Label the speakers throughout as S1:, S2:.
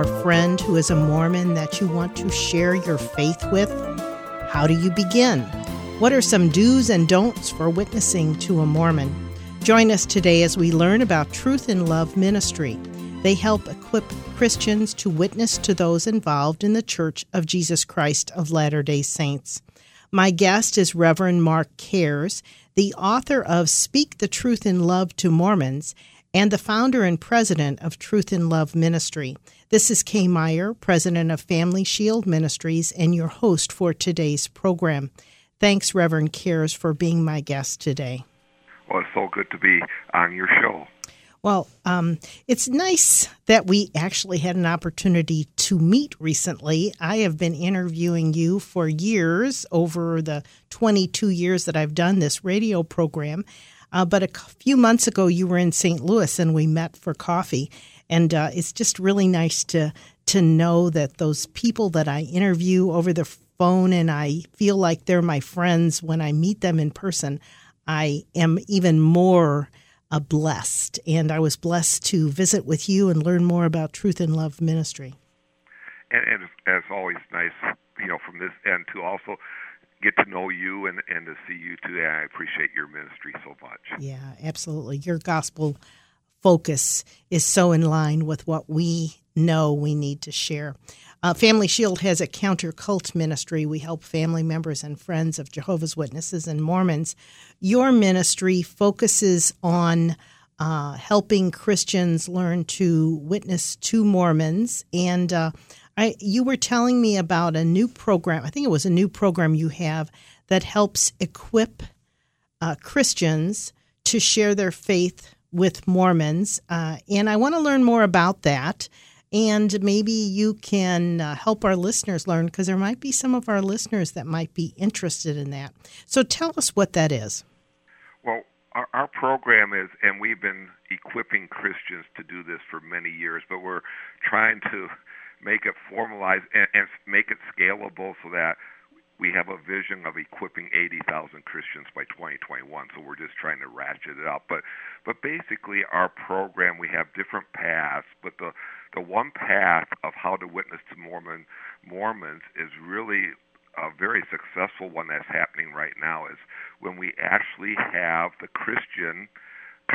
S1: or friend who is a Mormon that you want to share your faith with? How do you begin? What are some do's and don'ts for witnessing to a Mormon? Join us today as we learn about Truth in Love Ministry. They help equip Christians to witness to those involved in the Church of Jesus Christ of Latter day Saints. My guest is Reverend Mark Cares, the author of Speak the Truth in Love to Mormons and the founder and president of Truth in Love Ministry. This is Kay Meyer, president of Family Shield Ministries, and your host for today's program. Thanks, Reverend Cares, for being my guest today.
S2: Well, it's so good to be on your show.
S1: Well, um, it's nice that we actually had an opportunity to meet recently. I have been interviewing you for years, over the 22 years that I've done this radio program. Uh, but a few months ago, you were in St. Louis and we met for coffee. And uh, it's just really nice to to know that those people that I interview over the phone and I feel like they're my friends when I meet them in person, I am even more uh, blessed. And I was blessed to visit with you and learn more about Truth in Love Ministry.
S2: And, and as always, nice, you know, from this end to also get to know you and, and to see you today. I appreciate your ministry so much.
S1: Yeah, absolutely. Your gospel focus is so in line with what we know we need to share. Uh, family Shield has a counter cult ministry. We help family members and friends of Jehovah's Witnesses and Mormons. Your ministry focuses on uh, helping Christians learn to witness to Mormons and uh, I, you were telling me about a new program. I think it was a new program you have that helps equip uh, Christians to share their faith with Mormons. Uh, and I want to learn more about that. And maybe you can uh, help our listeners learn because there might be some of our listeners that might be interested in that. So tell us what that is.
S2: Well, our, our program is, and we've been equipping Christians to do this for many years, but we're trying to make it formalized and, and make it scalable so that we have a vision of equipping 80,000 Christians by 2021. So we're just trying to ratchet it up. But but basically, our program we have different paths, but the the one path of how to witness to Mormon Mormons is really a very successful one that's happening right now. Is when we actually have the Christian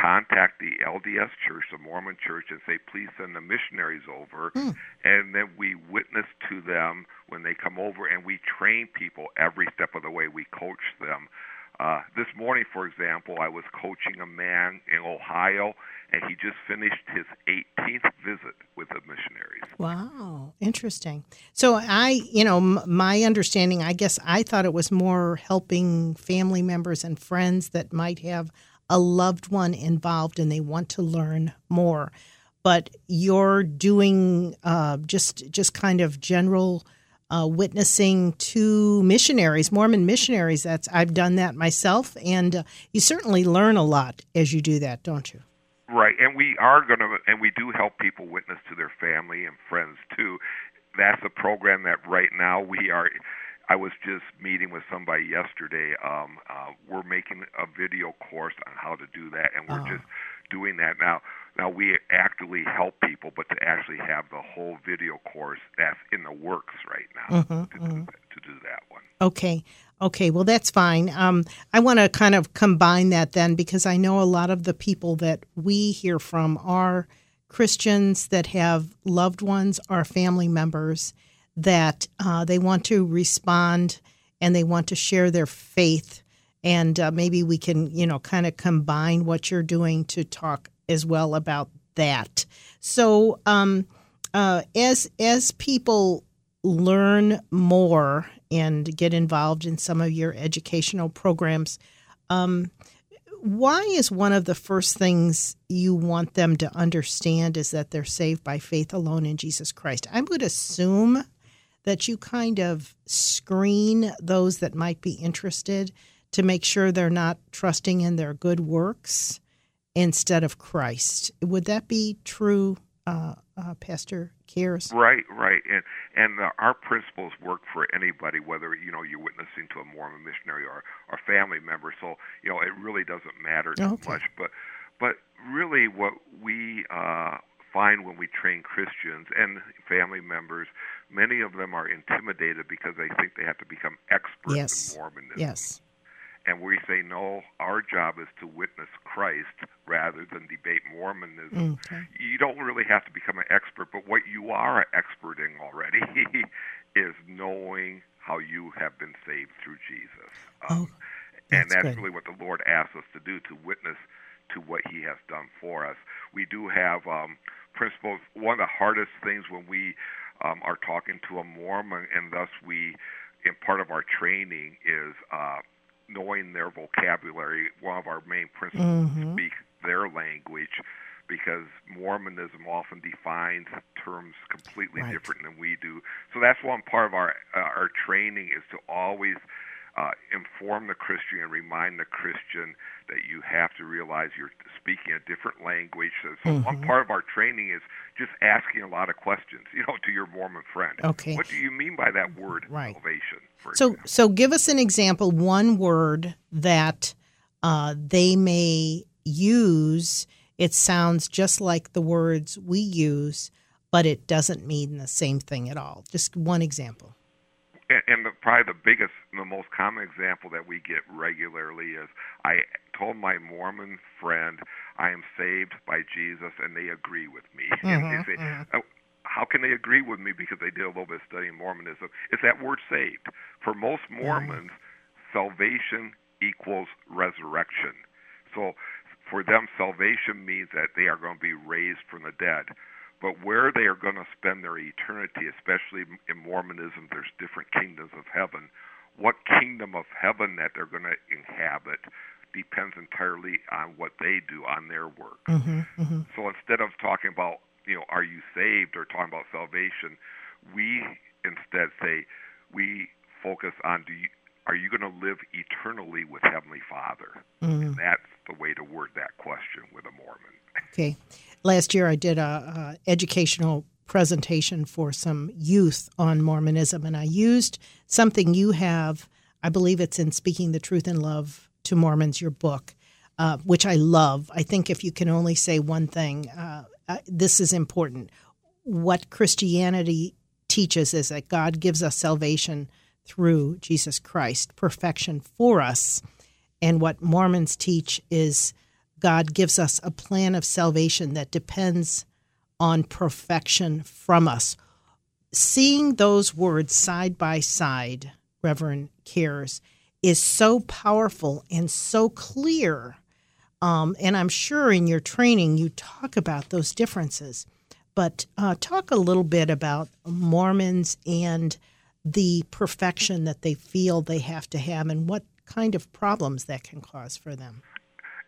S2: contact the LDS Church, the Mormon Church, and say, please send the missionaries over. Mm. And then we witness to them when they come over, and we train people every step of the way. We coach them. Uh, this morning, for example, I was coaching a man in Ohio, and he just finished his 18th visit with the missionaries.
S1: Wow, interesting. So, I, you know, m- my understanding, I guess I thought it was more helping family members and friends that might have a loved one involved and they want to learn more. But you're doing uh, just just kind of general uh, witnessing to missionaries, Mormon missionaries. That's I've done that myself, and uh, you certainly learn a lot as you do that, don't you?
S2: Right, and we are going to, and we do help people witness to their family and friends too. That's a program that right now we are I was just meeting with somebody yesterday. Um, uh, we're making a video course on how to do that, and we're oh. just doing that now. Now we actively help people, but to actually have the whole video course that's in the works right now mm-hmm, to, mm-hmm. Do that, to, Do that, one.
S1: Okay. Okay, well, that's fine. Um, I want to kind of combine that then because I know a lot of the people that we hear from are Christians that have loved ones, are family members, that uh, they want to respond and they want to share their faith. And uh, maybe we can, you know, kind of combine what you're doing to talk as well about that. So, um, uh, as as people learn more and get involved in some of your educational programs, um, why is one of the first things you want them to understand is that they're saved by faith alone in Jesus Christ? I would assume that you kind of screen those that might be interested to make sure they're not trusting in their good works instead of Christ. Would that be true, uh, uh, Pastor Cares?
S2: Right, right, and and uh, our principles work for anybody, whether you know you're witnessing to a Mormon missionary or or family member. So you know it really doesn't matter okay. much. But but really, what we uh, find when we train Christians and family members, many of them are intimidated because they think they have to become experts
S1: yes.
S2: in Mormonism.
S1: Yes.
S2: And we say, no, our job is to witness Christ rather than debate Mormonism. Okay. You don't really have to become an expert, but what you are an expert in already is knowing how you have been saved through Jesus.
S1: Um, oh,
S2: that's and that's
S1: good.
S2: really what the Lord asks us to do to witness to what He has done for us. We do have um, principles. One of the hardest things when we um, are talking to a Mormon, and thus we, in part of our training, is uh, knowing their vocabulary. One of our main principles mm-hmm. is to speak their language because Mormonism often defines terms completely
S1: right.
S2: different than we do. So that's one part of our uh, our training is to always uh, inform the Christian and remind the Christian that you have to realize you're speaking a different language. So, so
S1: mm-hmm.
S2: one part of our training is just asking a lot of questions, you know, to your Mormon friend.
S1: Okay.
S2: What do you mean by that word,
S1: right.
S2: salvation?
S1: so,
S2: example?
S1: so give us an example, one word that uh, they may use. It sounds just like the words we use, but it doesn't mean the same thing at all. Just one example
S2: and, and the, probably the biggest, the most common example that we get regularly is I told my Mormon friend I am saved by Jesus, and they agree with me.
S1: Mm-hmm,
S2: and they say,
S1: mm-hmm.
S2: oh, how can they agree with me? Because they did a little bit of studying Mormonism. It's that word saved. For most
S1: Mm-hmm.
S2: Mormons, mm-hmm. salvation equals resurrection. So for them, salvation means that they are going to be raised from the dead. But where they are going to spend their eternity, especially in Mormonism, there's different kingdoms of heaven. What kingdom of heaven that they're going to inhabit depends entirely on what they do on their work.
S1: Mm-hmm, mm-hmm.
S2: So instead of talking about, you know, are you saved or talking about salvation, we instead say we focus on do you are you going to live eternally with Heavenly Father?
S1: Mm-hmm.
S2: And that's the way to word that question with a Mormon.
S1: Okay. Last year, I did a, a educational presentation for some youth on Mormonism, and I used something you have. I believe it's in Speaking the Truth in Love to Mormons, your book, uh, which I love. I think if you can only say one thing, uh, uh, this is important. What Christianity teaches is that God gives us salvation through Jesus Christ, perfection for us. And what Mormons teach is God gives us a plan of salvation that depends on perfection from us. Seeing those words side by side, Reverend Cares, is so powerful and so clear. Um, and I'm sure in your training you talk about those differences. But uh, talk a little bit about Mormons and the perfection that they feel they have to have and what kind of problems that can cause for them.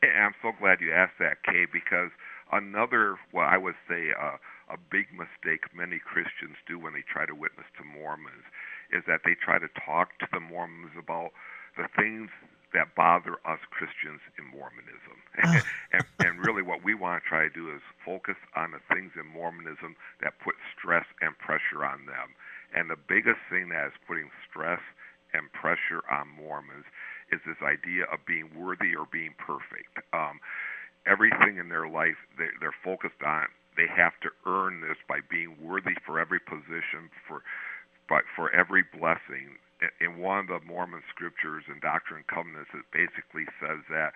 S2: And I'm so glad you asked that, Kay, because another, well, I would say, uh, a big mistake many Christians do when they try to witness to Mormons is that they try to talk to the Mormons about the things that bother us Christians in Mormonism.
S1: Oh.
S2: and, and really, what we want to try to do is focus on the things in Mormonism that put stress and pressure on them. And the biggest thing that is putting stress and pressure on Mormons is this idea of being worthy or being perfect. Um, everything in their life they, they're focused on. They have to earn this by being worthy for every position, for but for every blessing. In one of the Mormon scriptures in Doctrine and Covenants, it basically says that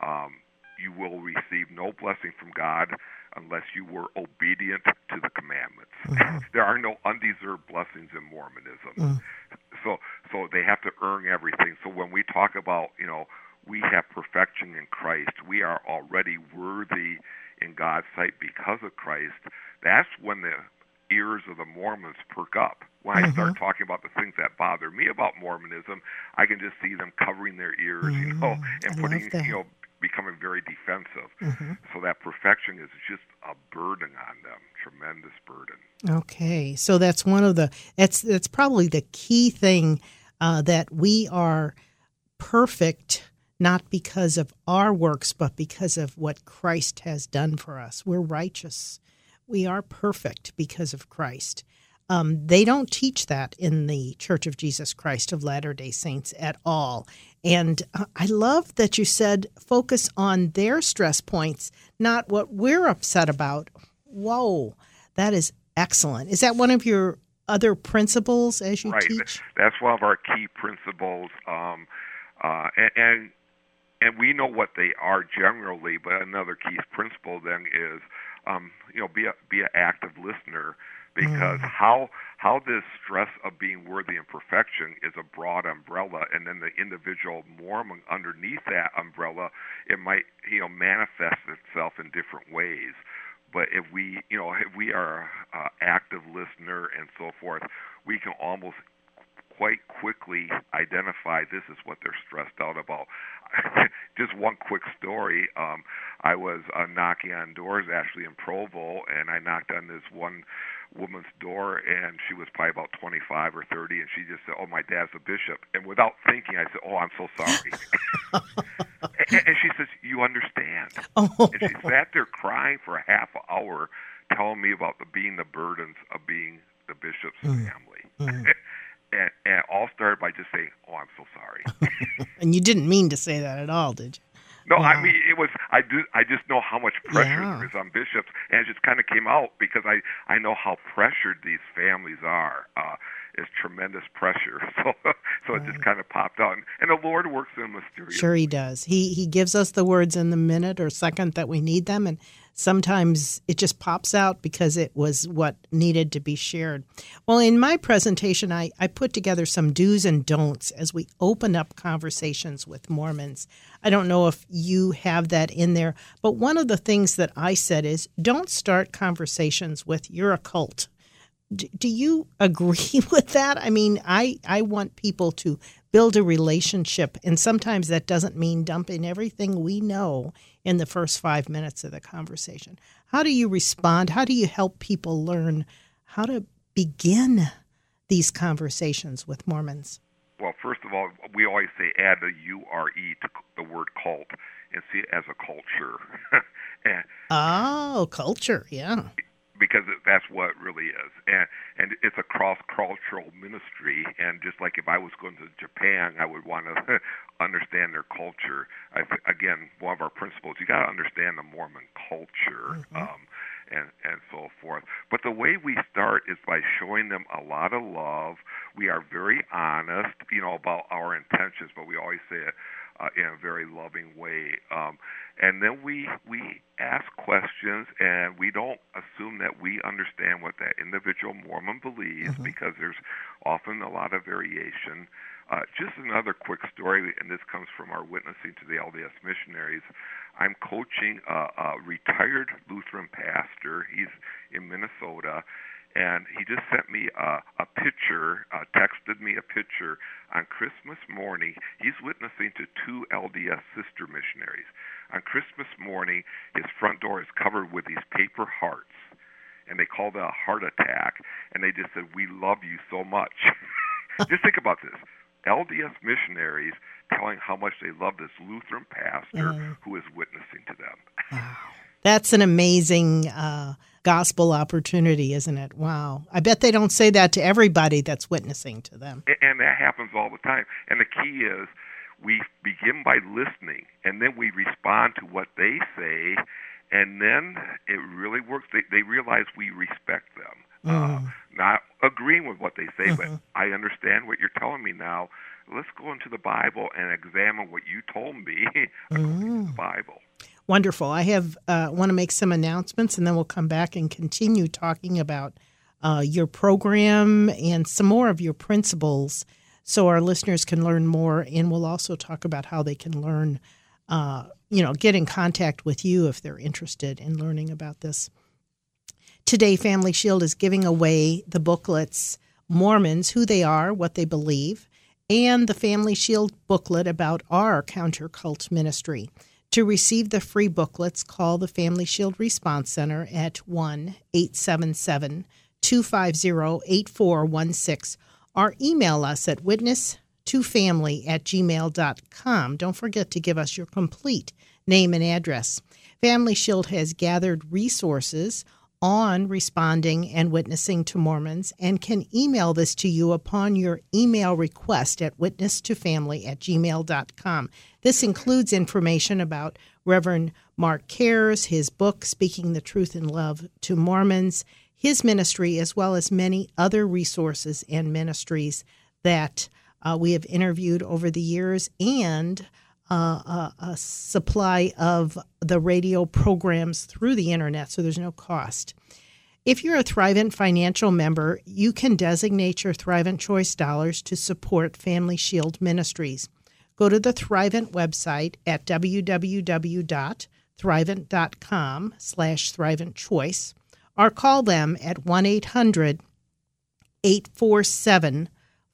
S2: um, you will receive no blessing from God unless you were obedient to the commandments. Mm-hmm. there are no undeserved blessings in Mormonism.
S1: Mm.
S2: So so they have to earn everything. So when we talk about, you know, we have perfection in Christ, we are already worthy in God's sight because of Christ. That's when the ears of the Mormons perk up. When I mm-hmm. start talking about the things that bother me about Mormonism, I can just see them covering their ears, mm-hmm. you know, and
S1: I
S2: putting, you know, becoming very defensive.
S1: Mm-hmm.
S2: So that perfection is just a burden on them, tremendous burden.
S1: Okay, so that's one of the that's that's probably the key thing uh, that we are perfect not because of our works, but because of what Christ has done for us. We're righteous. We are perfect because of Christ. Um, they don't teach that in the Church of Jesus Christ of Latter day Saints at all. And uh, I love that you said focus on their stress points, not what we're upset about. Whoa, that is excellent. Is that one of your other principles as you
S2: right.
S1: teach?
S2: That's one of our key principles. Um, uh, and, and and we know what they are generally, but another key principle then is, um, you know, be a be an active listener because mm. how how this stress of being worthy and perfection is a broad umbrella, and then the individual Mormon underneath that umbrella, it might you know manifest itself in different ways. But if we you know if we are an active listener and so forth, we can almost quite quickly identify this is what they're stressed out about. Just one quick story. Um, I was uh, knocking on doors actually in Provo, and I knocked on this one woman's door, and she was probably about 25 or 30, and she just said, "Oh, my dad's a bishop." And without thinking, I said, "Oh, I'm so sorry." and, and she says, "You understand?" Oh. And she sat there crying for a half hour, telling me about the being the burdens of being the bishop's mm. family. Mm. and, and it all started by just saying, "Oh, I'm so sorry."
S1: and you didn't mean to say that at all, did you?
S2: No, wow. I mean it was. I do. I just know how much pressure yeah. there is on bishops, and it just kind of came out because I I know how pressured these families are. Uh, it's tremendous pressure, so so right. it just kind of popped out, and, and the Lord works in mysterious.
S1: Sure, He does. He He gives us the words in the minute or second that we need them, and sometimes it just pops out because it was what needed to be shared. Well, in my presentation, I, I put together some do's and don'ts as we open up conversations with Mormons. I don't know if you have that in there, but one of the things that I said is don't start conversations with you're a cult. do you agree with that? I mean, I, I want people to build a relationship, and sometimes that doesn't mean dumping everything we know in the first five minutes of the conversation. How do you respond? How do you help people learn how to begin these conversations with Mormons?
S2: Well, first of all, we always say add a URE to the word cult and see it as a culture.
S1: oh, culture, yeah
S2: because that's what it really is, and and it's a cross-cultural ministry. And just like if I was going to Japan, I would want to understand their culture. I, again, one of our principles: you got to understand the Mormon culture. Mm-hmm. Um, and and so forth. But the way we start is by showing them a lot of love. We are very honest, you know, about our intentions, but we always say it uh, in a very loving way. Um, and then we we ask questions, and we don't assume that we understand what that individual Mormon believes mm-hmm. because there's often a lot of variation. Uh, just another quick story, and this comes from our witnessing to the LDS missionaries. I'm coaching a, a retired Lutheran pastor. He's in Minnesota, and he just sent me a, a picture, uh, texted me a picture on Christmas morning. He's witnessing to two LDS sister missionaries. On Christmas morning, his front door is covered with these paper hearts, and they called it a heart attack, and they just said, "We love you so much." just think about this: LDS missionaries telling how much they love this Lutheran pastor mm. who is witnessing to them.
S1: wow. That's an amazing uh, gospel opportunity, isn't it? Wow. I bet they don't say that to everybody that's witnessing to them.
S2: And that happens all the time. And the key is we begin by listening, and then we respond to what they say, and then it really works. They, they realize we respect them. Uh, mm. Uh, not agreeing with what they say, mm-hmm. but I understand what you're telling me now. Let's go into the Bible and examine what you told me according mm. to the Bible.
S1: Wonderful. I have uh, want to make some announcements, and then we'll come back and continue talking about uh, your program and some more of your principles, so our listeners can learn more. And we'll also talk about how they can learn, uh, you know, get in contact with you if they're interested in learning about this. Today, Family Shield is giving away the booklets Mormons, who they are, what they believe, and the Family Shield booklet about our counter cult ministry. To receive the free booklets, call the Family Shield Response Center at 1 877 250 8416 or email us at witness2family at gmail.com. Don't forget to give us your complete name and address. Family Shield has gathered resources on responding and witnessing to Mormons and can email this to you upon your email request at witness2family at gmail.com. This includes information about Reverend Mark Cares, his book, Speaking the Truth in Love to Mormons, his ministry, as well as many other resources and ministries that uh, we have interviewed over the years, and uh, a, a supply of the radio programs through the internet, so there's no cost. If you're a Thrivent financial member, you can designate your Thrivent Choice dollars to support Family Shield Ministries. Go to the Thrivent website at www.thrivent.com slash Thrivent Choice or call them at 1 800 847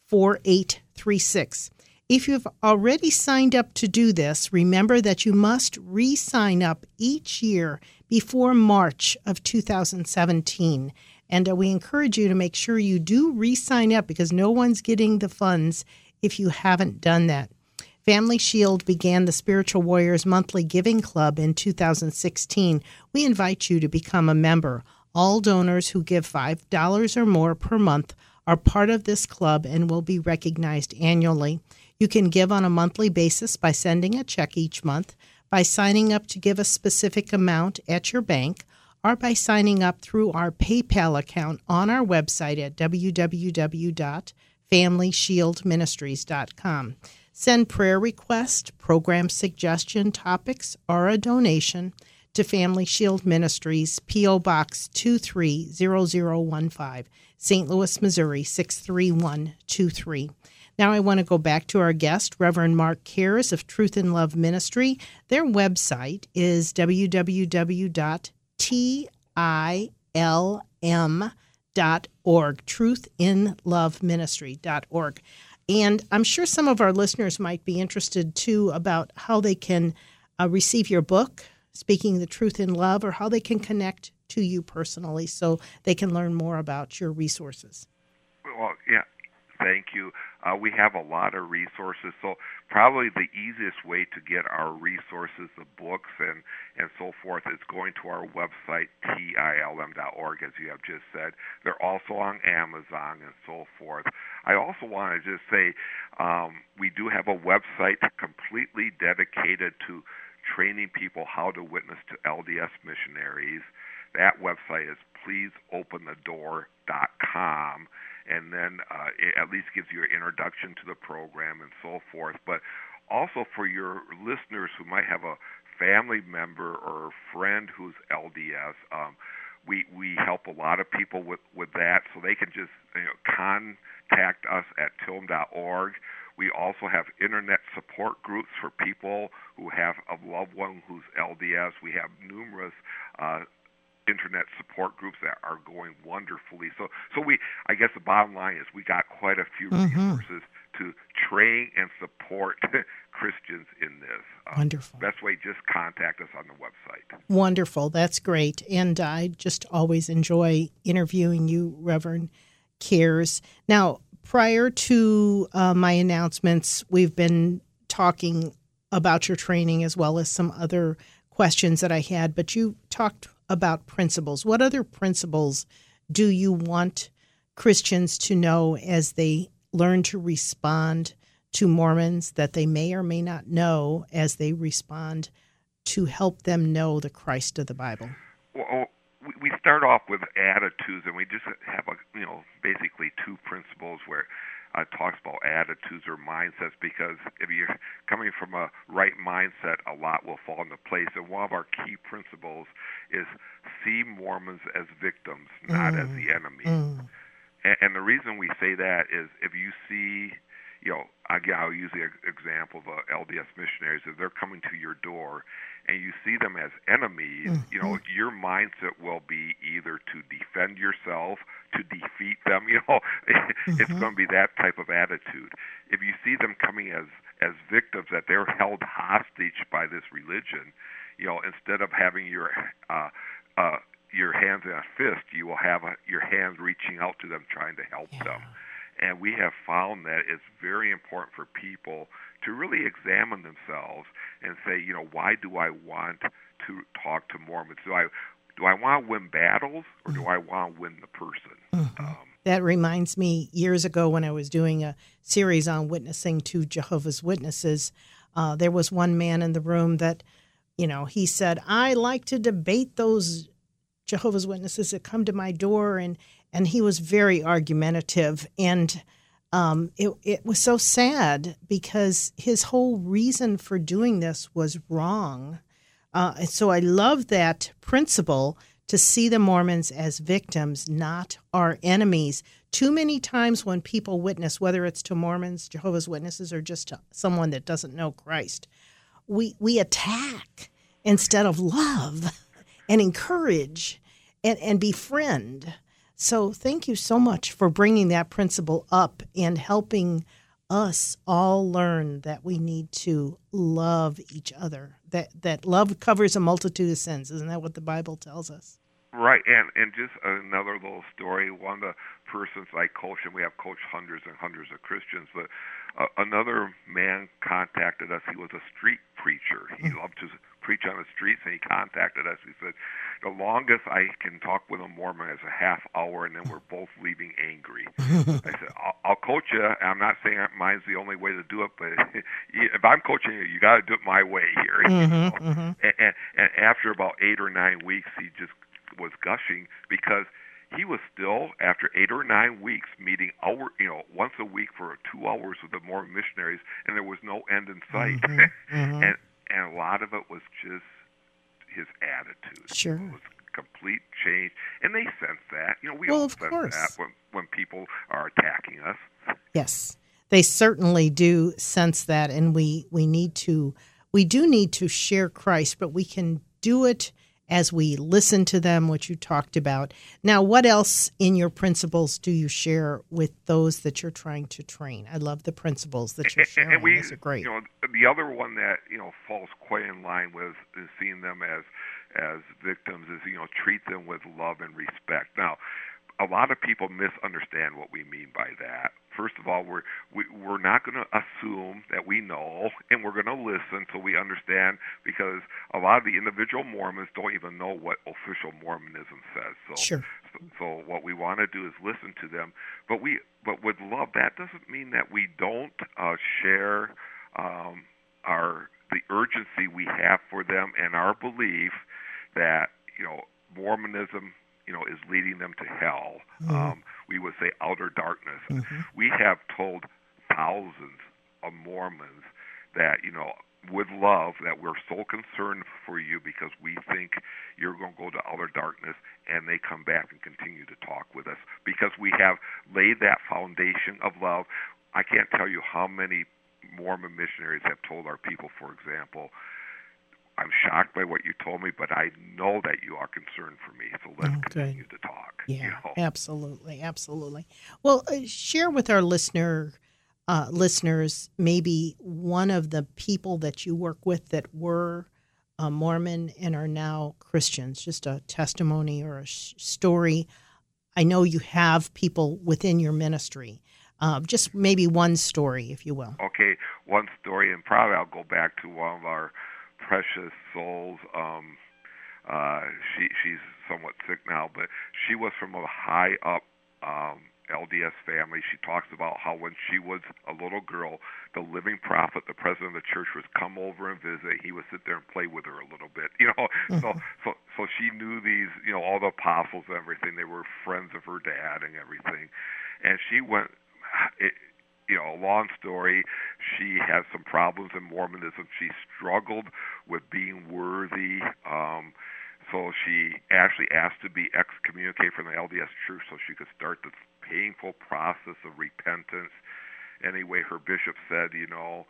S1: 4836. If you've already signed up to do this, remember that you must re sign up each year before March of 2017. And uh, we encourage you to make sure you do re sign up because no one's getting the funds if you haven't done that. Family Shield began the Spiritual Warriors Monthly Giving Club in 2016. We invite you to become a member. All donors who give $5 or more per month are part of this club and will be recognized annually. You can give on a monthly basis by sending a check each month, by signing up to give a specific amount at your bank, or by signing up through our PayPal account on our website at www.familyshieldministries.com. Send prayer request, program suggestion topics, or a donation to Family Shield Ministries, P.O. Box 230015, St. Louis, Missouri 63123. Now I want to go back to our guest, Reverend Mark Cares of Truth in Love Ministry. Their website is www.tilm.org, truthinloveministry.org. And I'm sure some of our listeners might be interested too about how they can uh, receive your book, Speaking the Truth in Love, or how they can connect to you personally so they can learn more about your resources.
S2: Well, yeah, thank you. Uh, we have a lot of resources, so probably the easiest way to get our resources, the books and and so forth, is going to our website tilm.org, as you have just said. They're also on Amazon and so forth. I also want to just say um, we do have a website completely dedicated to training people how to witness to LDS missionaries. That website is pleaseopenthedoor.com and then uh, it at least gives you an introduction to the program and so forth. But also for your listeners who might have a family member or friend who's LDS, um, we we help a lot of people with with that, so they can just you know contact us at tilm.org. We also have internet support groups for people who have a loved one who's LDS. We have numerous uh, internet support groups that are going wonderfully. So, so we, I guess the bottom line is we got quite a few mm-hmm. resources to train and support Christians in this.
S1: Um, Wonderful.
S2: Best way, just contact us on the website.
S1: Wonderful. That's great. And I just always enjoy interviewing you, Reverend Cares. Now, prior to uh, my announcements, we've been talking about your training as well as some other questions that I had, but you talked about principles. What other principles do you want Christians to know as they learn to respond to Mormons that they may or may not know as they respond to help them know the Christ of the Bible?
S2: Well, we start off with attitudes, and we just have a you know basically two principles where uh, talks about attitudes or mindsets because if you're coming from a right mindset, a lot will fall into place. And one of our key principles is see Mormons as victims, not mm. as the enemy. Mm. And, and the reason we say that is if you see, you know, again, I'll use the example of uh, LDS missionaries. If they're coming to your door and you see them as enemies, mm-hmm. you know, your mindset will be either to defend yourself, to defeat them. You know, mm-hmm. it's going to be that type of attitude. If you see them coming as as victims, that they're held hostage by this religion, you know, instead of having your uh, uh, your hands in a fist, you will have a, your hands reaching out to them, trying to help yeah. them. And we have found that it's very important for people to really examine themselves and say, you know, why do I want to talk to Mormons? Do I do I want to win battles or do mm-hmm. I want to win the person?
S1: Mm-hmm. Um, that reminds me years ago when I was doing a series on witnessing to Jehovah's Witnesses, uh, there was one man in the room that You know, he said, I like to debate those Jehovah's Witnesses that come to my door, and and he was very argumentative, and um, it it was so sad because his whole reason for doing this was wrong. Uh, so I love that principle to see the Mormons as victims, not our enemies. Too many times when people witness, whether it's to Mormons, Jehovah's Witnesses, or just to someone that doesn't know Christ, we we attack instead of love and encourage and, and befriend. So thank you so much for bringing that principle up and helping us all learn that we need to love each other. That that love covers a multitude of sins. Isn't that what the Bible tells us?
S2: Right, and and just another little story. One of the persons I coach, and we have coached hundreds and hundreds of Christians, but uh, another man contacted us. He was a street preacher. He mm. loved to preach on the streets, and he contacted us. He said, "The longest I can talk with a Mormon is a half hour, and then we're both leaving angry." I said, I'll, "I'll coach you. I'm not saying mine's the only way to do it, but if I'm coaching you, you got to do it my way here." Mm-hmm, you know? mm-hmm. and, and, and after about eight or nine weeks, he just was gushing because he was still after eight or nine weeks meeting hour you know once a week for two hours with the Mormon missionaries and there was no end in sight mm-hmm, mm-hmm. and and a lot of it was just his attitude.
S1: Sure.
S2: It was complete change and they sense that. You know we well, all sense course. that when when people are attacking us.
S1: Yes. They certainly do sense that and we we need to we do need to share Christ but we can do it as we listen to them, which you talked about. Now, what else in your principles do you share with those that you're trying to train? I love the principles that you're sharing.
S2: And we,
S1: Those are great.
S2: You know, the other one that you know falls quite in line with is seeing them as as victims is you know treat them with love and respect. Now, a lot of people misunderstand what we mean by that. First of all, we're we, we're not going to assume that we know, and we're going to listen till we understand, because a lot of the individual Mormons don't even know what official Mormonism says. So,
S1: sure.
S2: so, so what we want to do is listen to them, but we but with love. That doesn't mean that we don't uh, share um, our the urgency we have for them and our belief that you know Mormonism you know, is leading them to hell. Mm-hmm. Um, we would say outer darkness. Mm-hmm. We have told thousands of Mormons that, you know, with love, that we're so concerned for you because we think you're going to go to outer darkness, and they come back and continue to talk with us because we have laid that foundation of love. I can't tell you how many Mormon missionaries have told our people, for example, I'm shocked by what you told me, but I know that you are concerned for me. So let's okay. continue to talk.
S1: Yeah,
S2: you know?
S1: absolutely, absolutely. Well, uh, share with our listener uh, listeners maybe one of the people that you work with that were uh, Mormon and are now Christians. Just a testimony or a sh- story. I know you have people within your ministry. Uh, just maybe one story, if you will.
S2: Okay, one story, and probably I'll go back to one of our precious souls. Um, uh, she she's somewhat sick now, but she was from a high up um, LDS family. She talks about how when she was a little girl, the living prophet, the president of the church, would come over and visit. He would sit there and play with her a little bit, you know. Mm-hmm. So so so she knew these, you know, all the apostles and everything. They were friends of her dad and everything, and she went. It, you know, a long story. She has some problems in Mormonism. She struggled with being worthy. Um, so she actually asked to be excommunicated from the LDS Church so she could start the painful process of repentance. Anyway, her bishop said, you know,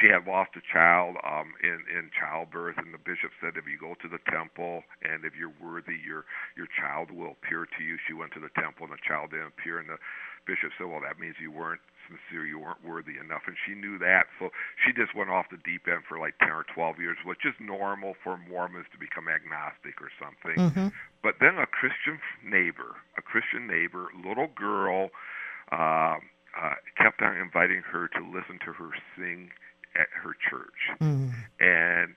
S2: she had lost a child um, in in childbirth, and the bishop said, if you go to the temple and if you're worthy, your your child will appear to you. She went to the temple, and the child didn't appear, and the bishop said, well, that means you weren't sincere, you weren't worthy enough. And she knew that. So she just went off the deep end for like 10 or 12 years, which is normal for Mormons to become agnostic or something. Mm-hmm. But then a Christian neighbor, a Christian neighbor, little girl, uh, uh, kept on inviting her to listen to her sing at her church. Mm. And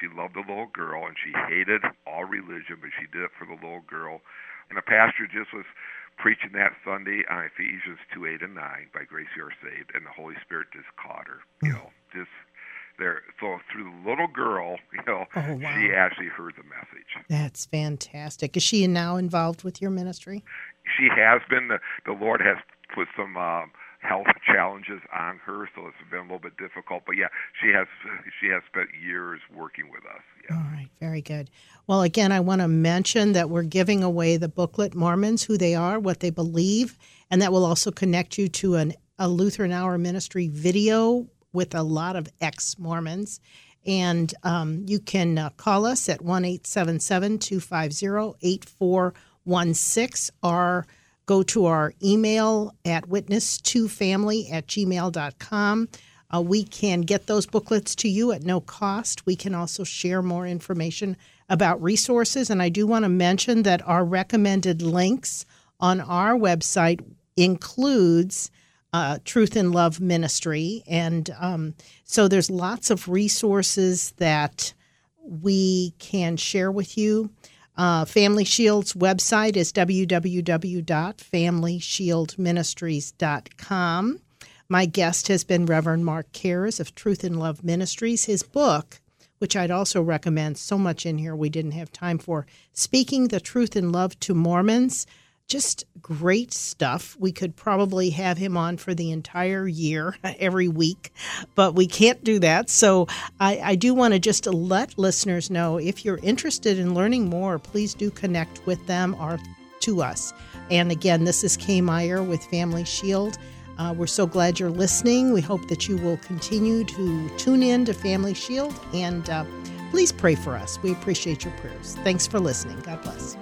S2: she loved the little girl and she hated all religion, but she did it for the little girl. And the pastor just was preaching that Sunday on Ephesians 2 8 and 9, by grace you are saved, and the Holy Spirit just caught her. You hmm. know, just there. So through the little girl, you know,
S1: Oh, wow.
S2: she actually heard the message.
S1: That's fantastic. Is she now involved with your ministry?
S2: She has been. The, the Lord has put some um, health challenges on her, so it's been a little bit difficult. But yeah, she has she has spent years working with us. Yeah.
S1: All right, very good. Well, again, I want to mention that we're giving away the booklet Mormons, who they are, what they believe, and that will also connect you to an, a Lutheran Hour Ministry video with a lot of ex Mormons. And um, you can uh, call us at 1 877 250 8416 or go to our email at witness2family at gmail.com. Uh, we can get those booklets to you at no cost. We can also share more information about resources. And I do want to mention that our recommended links on our website includes uh, Truth in Love Ministry. And um, so there's lots of resources that we can share with you. Uh, Family Shield's website is www.familyshieldministries.com. My guest has been Reverend Mark Cares of Truth in Love Ministries. His book, which I'd also recommend, so much in here we didn't have time for, Speaking the Truth in Love to Mormons. Just great stuff. We could probably have him on for the entire year, every week, but we can't do that. So I, I do want to just let listeners know if you're interested in learning more, please do connect with them or to us. And again, this is Kay Meyer with Family Shield. Uh, we're so glad you're listening. We hope that you will continue to tune in to Family Shield and uh, please pray for us. We appreciate your prayers. Thanks for listening. God bless.